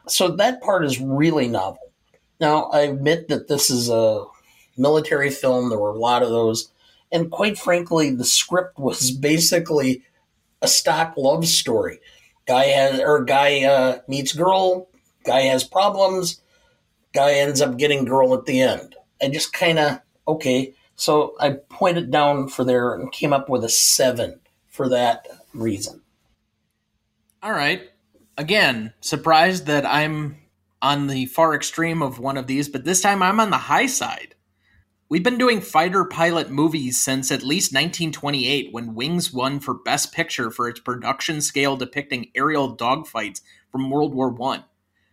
So that part is really novel. Now, I admit that this is a military film. There were a lot of those. And quite frankly, the script was basically a stock love story. Guy has, or guy uh, meets girl, guy has problems, guy ends up getting girl at the end. I just kind of, okay. So I pointed down for there and came up with a seven for that reason. All right. Again, surprised that I'm on the far extreme of one of these, but this time I'm on the high side. We've been doing fighter pilot movies since at least 1928 when Wings won for Best Picture for its production scale depicting aerial dogfights from World War I.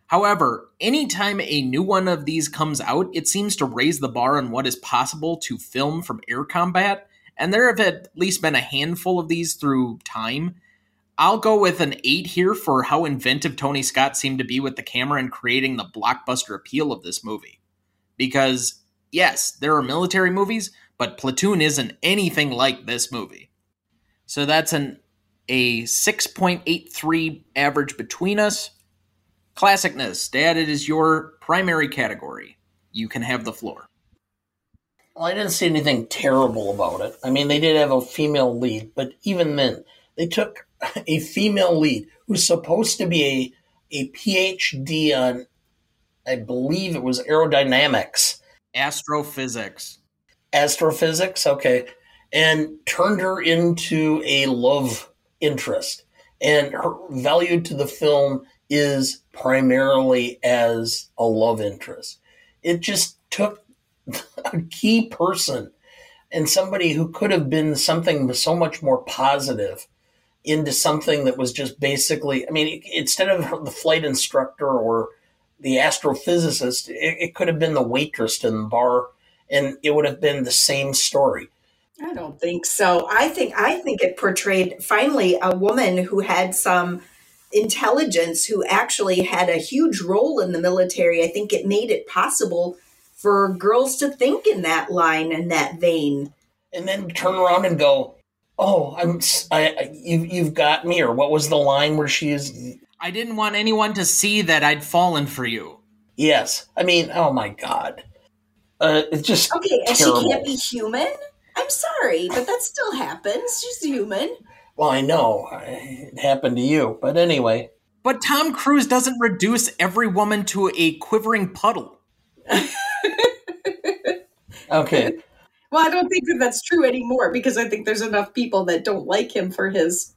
However, anytime a new one of these comes out, it seems to raise the bar on what is possible to film from air combat, and there have at least been a handful of these through time. I'll go with an eight here for how inventive Tony Scott seemed to be with the camera and creating the blockbuster appeal of this movie. Because, yes, there are military movies, but Platoon isn't anything like this movie. So that's an a 6.83 average between us. Classicness, Dad, it is your primary category. You can have the floor. Well, I didn't see anything terrible about it. I mean, they did have a female lead, but even then, they took a female lead who's supposed to be a a PhD on, I believe it was aerodynamics, astrophysics, astrophysics. Okay, and turned her into a love interest, and her value to the film is primarily as a love interest. It just took a key person and somebody who could have been something so much more positive into something that was just basically, I mean, instead of the flight instructor or the astrophysicist, it, it could have been the waitress in the bar, and it would have been the same story. I don't think so. I think I think it portrayed finally a woman who had some intelligence who actually had a huge role in the military. I think it made it possible for girls to think in that line and that vein. And then turn around and go, oh, I'm, I, you, you've got me, or what was the line where she is? I didn't want anyone to see that I'd fallen for you. Yes, I mean, oh my god, uh, it's just okay. And she can't be human. I'm sorry, but that still happens. She's human. Well, I know it happened to you, but anyway. But Tom Cruise doesn't reduce every woman to a quivering puddle. okay, well, I don't think that that's true anymore because I think there's enough people that don't like him for his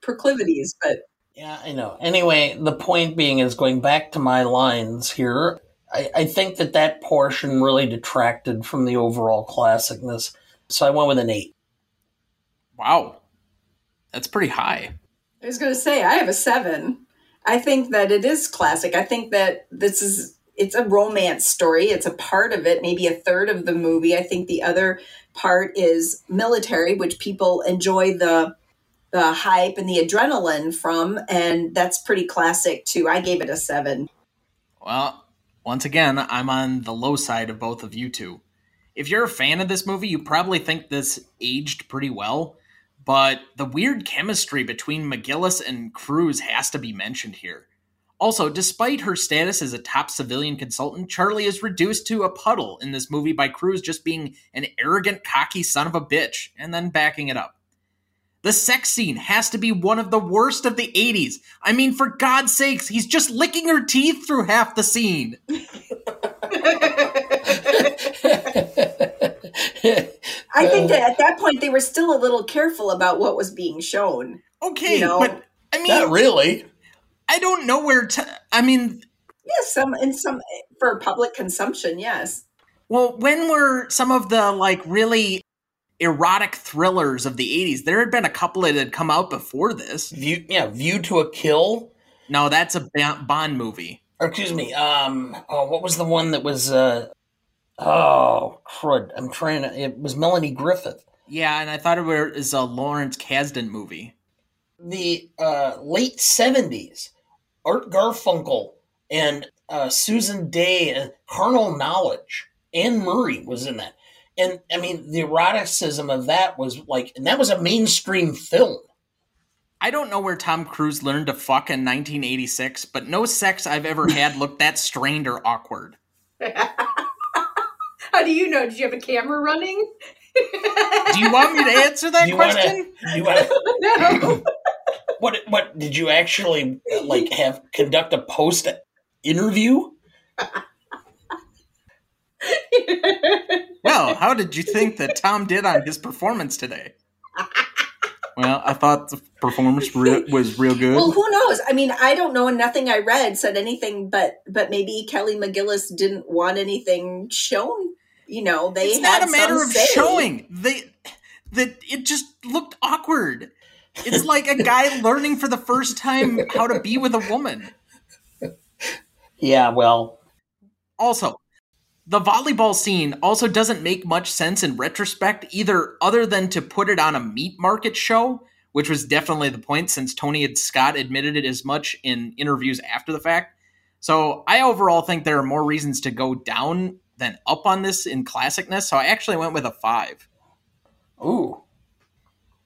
proclivities. But yeah, I know. Anyway, the point being is going back to my lines here. I, I think that that portion really detracted from the overall classicness. So I went with an eight. Wow. That's pretty high. I was going to say, I have a seven. I think that it is classic. I think that this is it's a romance story. It's a part of it, maybe a third of the movie. I think the other part is military, which people enjoy the the hype and the adrenaline from, and that's pretty classic too. I gave it a seven. Well, once again, I'm on the low side of both of you two. If you're a fan of this movie, you probably think this aged pretty well, but the weird chemistry between McGillis and Cruise has to be mentioned here. Also, despite her status as a top civilian consultant, Charlie is reduced to a puddle in this movie by Cruise just being an arrogant, cocky son of a bitch and then backing it up. The sex scene has to be one of the worst of the 80s. I mean, for God's sakes, he's just licking her teeth through half the scene. I think that at that point they were still a little careful about what was being shown. Okay, You know? but I mean, Not really. I don't know where to. I mean, Yes, some in some for public consumption. Yes. well, when were some of the like really erotic thrillers of the 80s? There had been a couple that had come out before this. View, yeah, View to a Kill. No, that's a Bond movie. Or excuse me. Um. Oh, what was the one that was? Uh. Oh, crud! I'm trying to. It was Melanie Griffith. Yeah, and I thought it was a Lawrence Kasdan movie. The uh, late '70s. Art Garfunkel and uh, Susan Day and Carnal Knowledge. Anne Murray was in that. And I mean, the eroticism of that was like, and that was a mainstream film. I don't know where Tom Cruise learned to fuck in 1986, but no sex I've ever had looked that strained or awkward. How do you know? Did you have a camera running? Do you want me to answer that Do you wanna- question? You wanna, no. what? What did you actually uh, like have conduct a post interview? Well, how did you think that Tom did on his performance today? Well, I thought the performance re- was real good. Well, who knows? I mean, I don't know. and Nothing I read said anything, but but maybe Kelly McGillis didn't want anything shown. You know, they it's had not a matter some of say. showing. They that it just looked awkward. It's like a guy learning for the first time how to be with a woman. Yeah, well, Also, the volleyball scene also doesn't make much sense in retrospect, either other than to put it on a meat market show, which was definitely the point since Tony and Scott admitted it as much in interviews after the fact. So I overall think there are more reasons to go down than up on this in classicness. So I actually went with a five. ooh,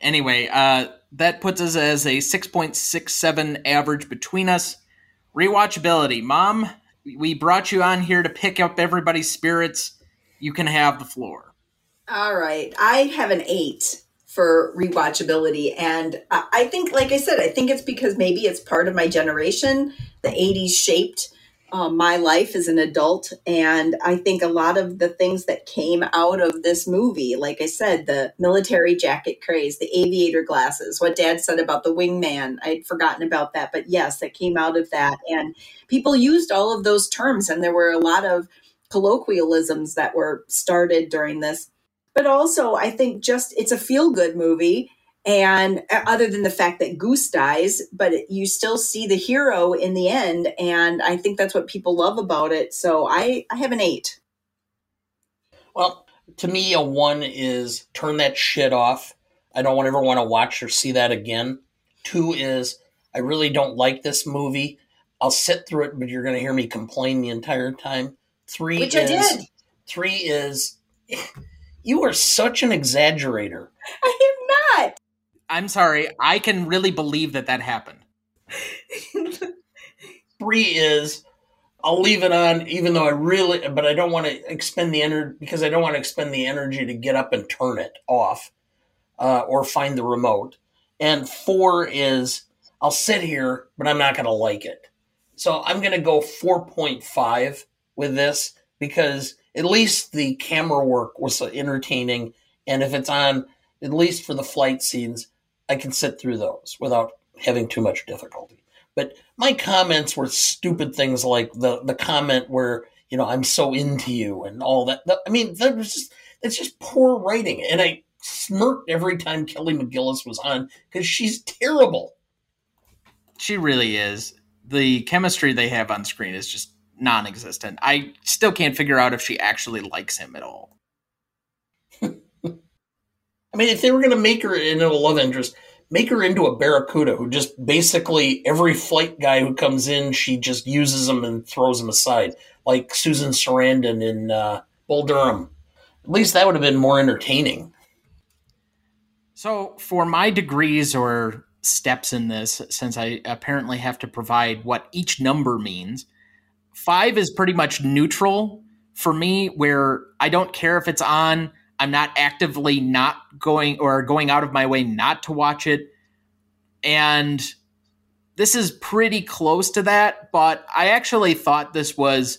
Anyway, uh, that puts us as a 6.67 average between us. Rewatchability. Mom, we brought you on here to pick up everybody's spirits. You can have the floor. All right, I have an eight for rewatchability, and I I think, like I said, I think it's because maybe it's part of my generation. The '80s shaped um, my life as an adult, and I think a lot of the things that came out of this movie, like I said, the military jacket craze, the aviator glasses, what Dad said about the wingman, I'd forgotten about that, but yes, that came out of that, and people used all of those terms, and there were a lot of colloquialisms that were started during this but also I think just it's a feel good movie. And uh, other than the fact that Goose dies, but you still see the hero in the end, and I think that's what people love about it. So I, I have an eight. well, to me, a one is turn that shit off. I don't ever want to watch or see that again. Two is I really don't like this movie. I'll sit through it, but you're going to hear me complain the entire time. Three Which I did. three is you are such an exaggerator. I am not. I'm sorry. I can really believe that that happened. Three is I'll leave it on, even though I really, but I don't want to expend the energy because I don't want to expend the energy to get up and turn it off uh, or find the remote. And four is I'll sit here, but I'm not going to like it. So I'm going to go 4.5 with this because at least the camera work was entertaining. And if it's on, at least for the flight scenes, I can sit through those without having too much difficulty. But my comments were stupid things like the the comment where you know I'm so into you and all that. I mean, that was just it's just poor writing, and I smirked every time Kelly McGillis was on because she's terrible. She really is. The chemistry they have on screen is just non existent. I still can't figure out if she actually likes him at all. I mean, if they were going to make her into a love interest, make her into a barracuda who just basically every flight guy who comes in, she just uses them and throws them aside, like Susan Sarandon in uh, Bull Durham. At least that would have been more entertaining. So, for my degrees or steps in this, since I apparently have to provide what each number means, five is pretty much neutral for me, where I don't care if it's on. I'm not actively not going or going out of my way not to watch it. And this is pretty close to that, but I actually thought this was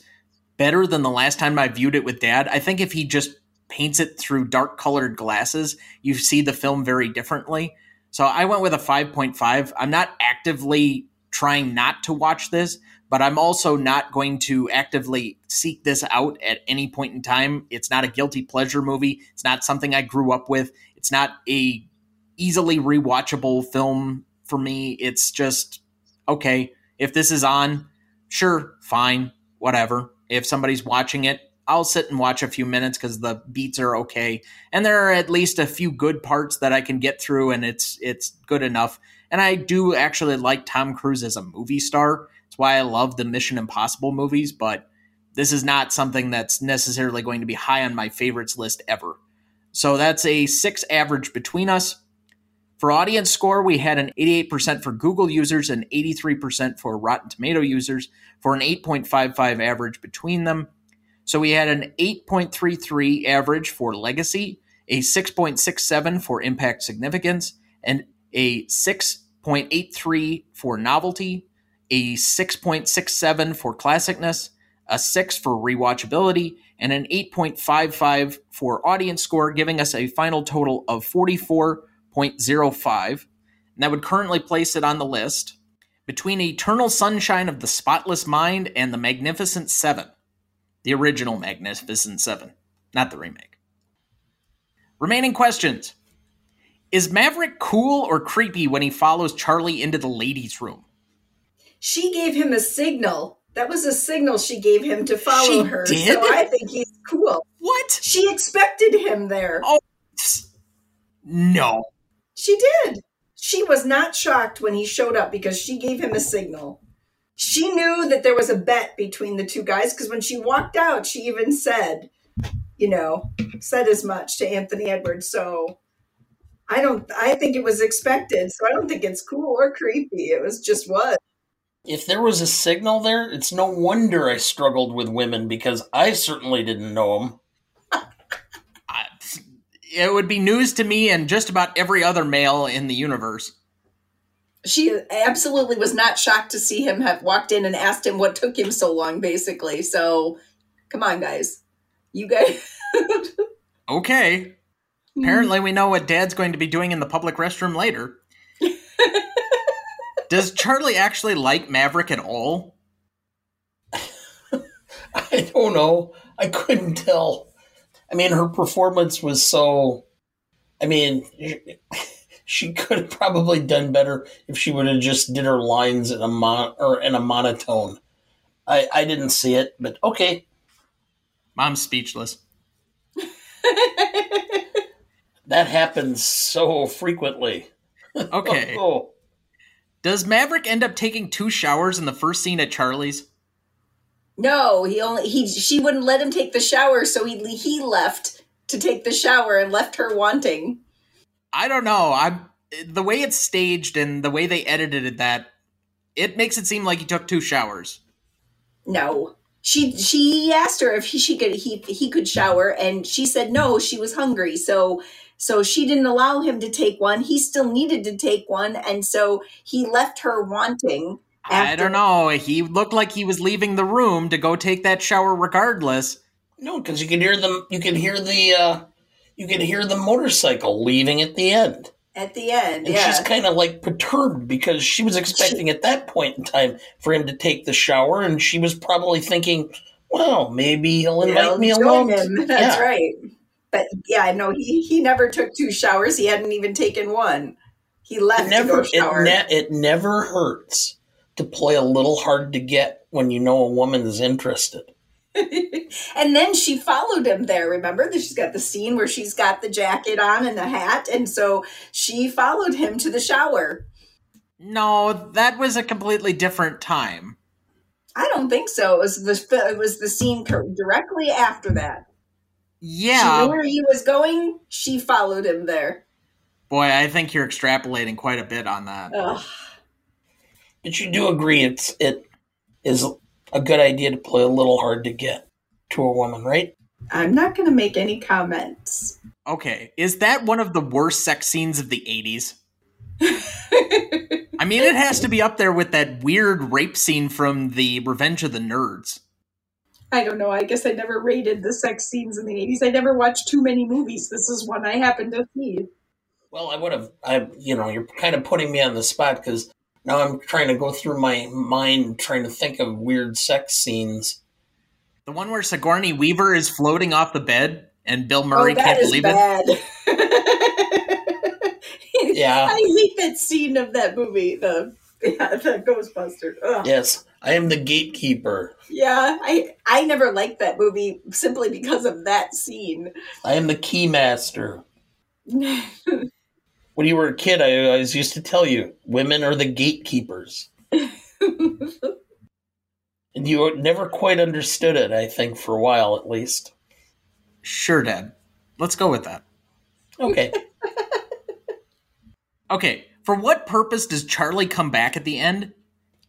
better than the last time I viewed it with dad. I think if he just paints it through dark colored glasses, you see the film very differently. So I went with a 5.5. I'm not actively trying not to watch this, but I'm also not going to actively seek this out at any point in time. It's not a guilty pleasure movie. It's not something I grew up with. It's not a easily rewatchable film for me. It's just okay, if this is on, sure, fine, whatever. If somebody's watching it, I'll sit and watch a few minutes because the beats are okay, and there are at least a few good parts that I can get through, and it's it's good enough. And I do actually like Tom Cruise as a movie star. That's why I love the Mission Impossible movies, but this is not something that's necessarily going to be high on my favorites list ever. So that's a six average between us. For audience score, we had an 88% for Google users and 83% for Rotten Tomato users for an 8.55 average between them. So we had an 8.33 average for legacy, a 6.67 for impact significance, and a 6.83 for novelty, a 6.67 for classicness, a 6 for rewatchability, and an 8.55 for audience score, giving us a final total of 44.05. And that would currently place it on the list between Eternal Sunshine of the Spotless Mind and The Magnificent Seven the original Magnificent Seven, not the remake. Remaining questions Is Maverick cool or creepy when he follows Charlie into the ladies' room? She gave him a signal. That was a signal she gave him to follow She her. did? So I think he's cool. What? She expected him there. Oh, no. She did. She was not shocked when he showed up because she gave him a signal. She knew that there was a bet between the two guys because when she walked out, she even said, you know, said as much to Anthony Edwards. So I don't, I think it was expected. So I don't think it's cool or creepy. It was just was. If there was a signal there, it's no wonder I struggled with women because I certainly didn't know them. It would be news to me and just about every other male in the universe. She absolutely was not shocked to see him have walked in and asked him what took him so long, basically. So come on, guys. You guys. Okay. Hmm. Apparently, we know what Dad's going to be doing in the public restroom later. Does Charlie actually like Maverick at all? I don't know. I couldn't tell. I mean, her performance was so. I mean, she could have probably done better if she would have just did her lines in a mon or in a monotone. I I didn't see it, but okay. Mom's speechless. That happens so frequently. Okay. Oh, Does Maverick end up taking two showers in the first scene at Charlie's? No, he only he she wouldn't let him take the shower, so he he left to take the shower and left her wanting. I don't know. I'm the way it's staged and the way they edited it that it makes it seem like he took two showers. No. She she asked her if he, she could he he could shower and she said no, she was hungry. So so she didn't allow him to take one. He still needed to take one and so he left her wanting. I don't know. He looked like he was leaving the room to go take that shower regardless. no, because you can hear them. You can hear the. uh You can hear the motorcycle leaving at the end. At the end, And yeah. she's kind of like perturbed because she was expecting at that point in time for him to take the shower, and she was probably thinking, "Well, maybe he'll invite They'll me along." him. That's Yeah. right. But yeah, no, he he never took two showers. He hadn't even taken one. He left It never, to go shower. it, ne- it never hurts to play a little hard to get when you know a woman is interested. and then she followed him there. Remember that she's got the scene where she's got the jacket on and the hat, and so she followed him to the shower. No, that was a completely different time. I don't think so. It was the it was the scene directly after that. She Yeah. knew where he was going. She followed him there. Boy, I think you're extrapolating quite a bit on that. Ugh. But you do agree it's it is a good idea to play a little hard to get to a woman, right? I'm not going to make any comments. Okay, is that one of the worst sex scenes of the 80s? I mean, it has to be up there with that weird rape scene from the Revenge of the Nerds. I don't know. I guess I never rated the sex scenes in the 80s. I never watched too many movies. This is one I happened to see. Well, I would have, I, you know, you're kind of putting me on the spot because now I'm trying to go through my mind trying to think of weird sex scenes. The one where Sigourney Weaver is floating off the bed and Bill oh, Murray oh, can't believe bad. it. yeah. I hate that scene of that movie, the yeah, the Ghostbusters. Ugh. Yes, I am the gatekeeper. Yeah, I I never liked that movie simply because of that scene. I am the keymaster. when you were a kid, I always used to tell you women are the gatekeepers. and you never quite understood it, I think, for a while at least. Sure, Dad. Let's go with that. Okay. okay, for what purpose does Charlie come back at the end?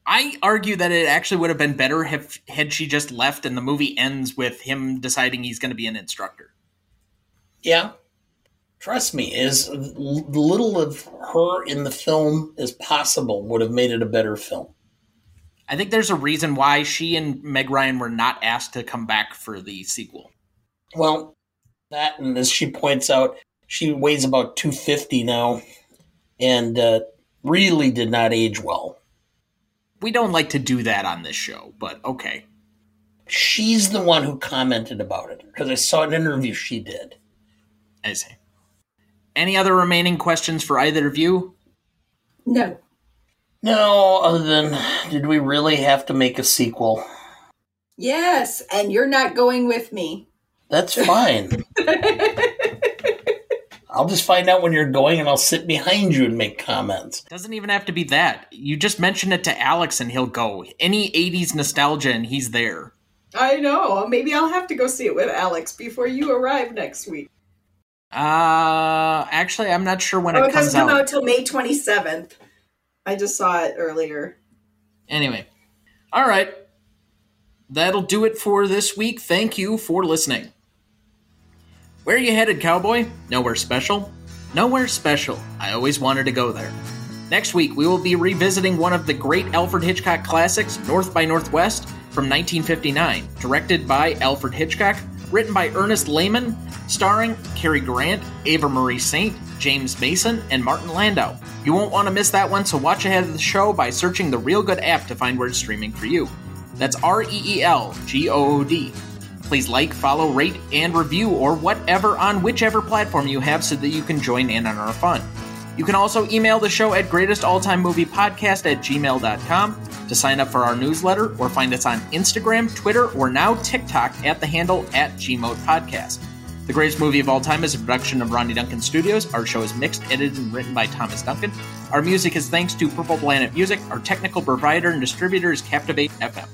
I argue that it actually would have been better if had she just left and the movie ends with him deciding he's going to be an instructor. Yeah. Trust me, as little of her in the film as possible would have made it a better film. I think there's a reason why she and Meg Ryan were not asked to come back for the sequel. Well, that and as she points out, she weighs about 250 now and uh, really did not age well. We don't like to do that on this show, but okay. She's the one who commented about it because I saw an interview she did. I see. Any other remaining questions for either of you? No. No, other than did we really have to make a sequel? Yes, and you're not going with me. That's fine. I'll just find out when you're going and I'll sit behind you and make comments. Doesn't even have to be that. You just mention it to Alex and he'll go. Any 80s nostalgia and he's there. I know. Maybe I'll have to go see it with Alex before you arrive next week. Uh, actually, I'm not sure when oh, it, it comes doesn't come out. out till May 27th. I just saw it earlier. Anyway, all right. That'll do it for this week. Thank you for listening. Where are you headed, cowboy? Nowhere special? Nowhere special. I always wanted to go there. Next week, we will be revisiting one of the great Alfred Hitchcock classics, North by Northwest, from 1959, directed by Alfred Hitchcock, written by Ernest Lehman, starring Cary Grant, Eva Marie Saint, James Mason, and Martin Landau. You won't want to miss that one, so watch ahead of the show by searching the Reelgood app to find where it's streaming for you. That's R E E L G O O D. Please like, follow, rate, and review, or whatever on whichever platform you have so that you can join in on our fun. You can also email the show at greatestalltimemoviepodcast at gmail.com to sign up for our newsletter or find us on Instagram, Twitter, or now TikTok at the handle at gmoatpodcast. The Greatest Movie of All Time is a production of Ronny Duncan Studios. Our show is mixed, edited, and written by Thomas Duncan. Our music is thanks to Purple Planet Music. Our technical provider and distributor is Captivate FM.